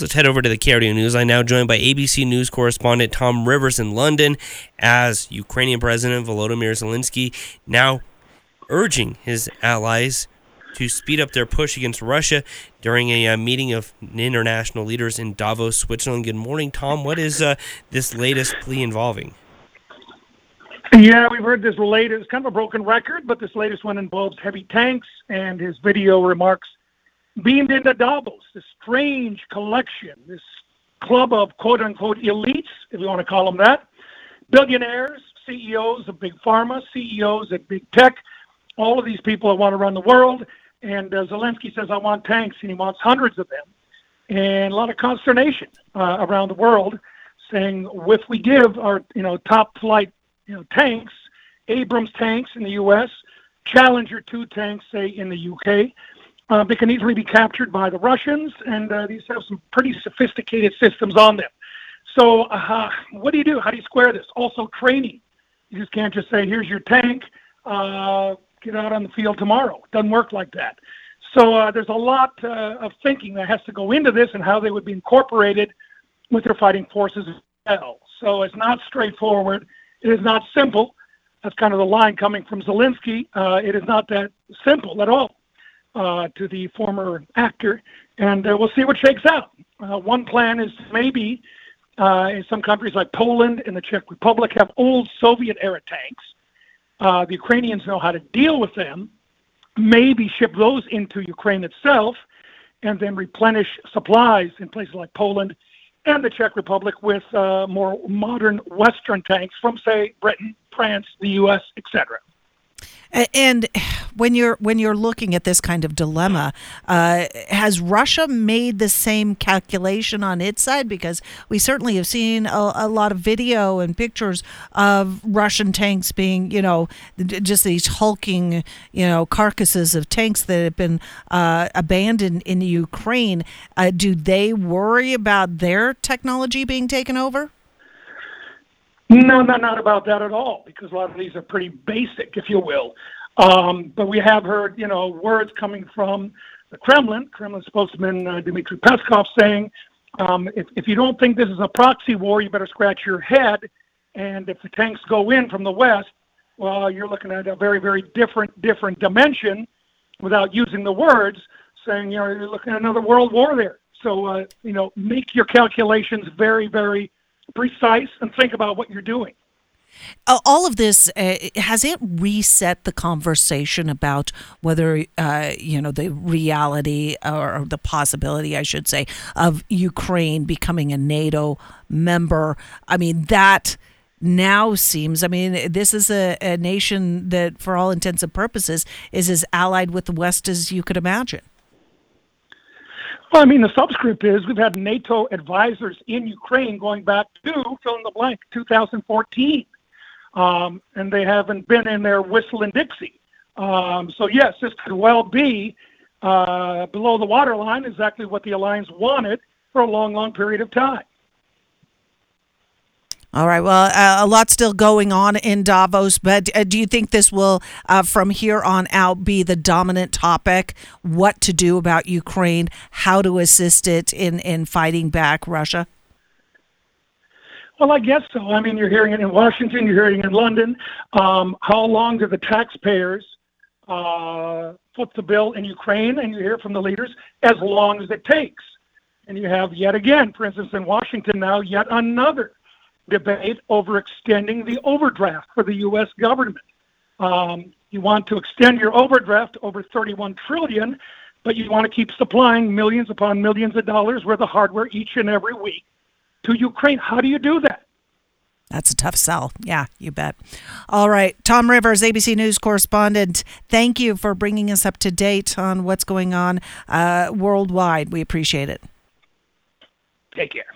Let's head over to the KRDO News. I'm now joined by ABC News correspondent Tom Rivers in London as Ukrainian President Volodymyr Zelensky now urging his allies to speed up their push against Russia during a uh, meeting of international leaders in Davos, Switzerland. Good morning, Tom. What is uh, this latest plea involving? Yeah, we've heard this latest, kind of a broken record, but this latest one involves heavy tanks and his video remarks beamed into Davos, this strange collection, this club of quote unquote elites, if you want to call them that, billionaires, CEOs of big pharma, CEOs at big tech, all of these people that want to run the world. And uh, Zelensky says, I want tanks, and he wants hundreds of them. And a lot of consternation uh, around the world saying, if we give our you know top flight you know tanks, Abrams tanks in the U.S., Challenger 2 tanks, say, in the U.K., uh, they can easily be captured by the Russians, and uh, these have some pretty sophisticated systems on them. So, uh, what do you do? How do you square this? Also, training. You just can't just say, "Here's your tank. Uh, get out on the field tomorrow." It doesn't work like that. So, uh, there's a lot of thinking that has to go into this and how they would be incorporated with their fighting forces as well. So, it's not straightforward. It is not simple. That's kind of the line coming from Zelensky. It is not that simple at all uh, to the former actor, and uh, we'll see what shakes out. Uh, one plan is maybe uh, in some countries like Poland and the Czech Republic have old Soviet-era tanks. Uh, the Ukrainians know how to deal with them. Maybe ship those into Ukraine itself, and then replenish supplies in places like Poland and the Czech Republic with uh, more modern Western tanks from, say, Britain, France, the U.S., etc. And when you're when you're looking at this kind of dilemma, uh, has Russia made the same calculation on its side? Because we certainly have seen a, a, lot of video and pictures of Russian tanks being, you know, just these hulking, you know, carcasses of tanks that have been uh, abandoned in Ukraine. Uh, do they worry about their technology being taken over? No, no, not about that at all, because a lot of these are pretty basic, if you will. Um, but we have heard, you know, words coming from the Kremlin, Kremlin spokesman uh, Dmitry Peskov saying, um, if, if you don't think this is a proxy war, you better scratch your head. And if the tanks go in from the west, well, you're looking at a very, very different, different dimension without using the words, saying, you know, you're looking at another world war there. So, uh, you know, make your calculations very, very precise and think about what you're doing. all of this uh, has it reset the conversation about whether uh, you know the reality or the possibility, I should say, of Ukraine becoming a NATO member. I mean that now seems i mean this is a, a nation that for all intents and purposes is as allied with the west as you could imagine well, I mean, the subscript is we've had NATO advisors in Ukraine going back to fill in the blank 2014, um, and they haven't been in there whistling Dixie. Um, so yes, this could well be uh, below the waterline, exactly what the alliance wanted for a long, long period of time. All right. Well, uh, a lot still going on in Davos, but uh, do you think this will, uh, from here on out, be the dominant topic? What to do about Ukraine? How to assist it in in fighting back Russia? Well, I guess so. I mean, you're hearing it in Washington. You're hearing it in London. Um, how long do the taxpayers uh, foot the bill in Ukraine? And you hear from the leaders as long as it takes. And you have yet again, for instance, in Washington now, yet another debate over extending the overdraft for the U.S. government. Um, you want to extend your overdraft over 31 trillion, but you want to keep supplying millions upon millions of dollars worth of hardware each and every week to Ukraine. How do you do that? That's a tough sell. Yeah, you bet. All right. Tom Rivers, ABC News correspondent, thank you for bringing us up to date on what's going on uh, worldwide. We appreciate it. Take care.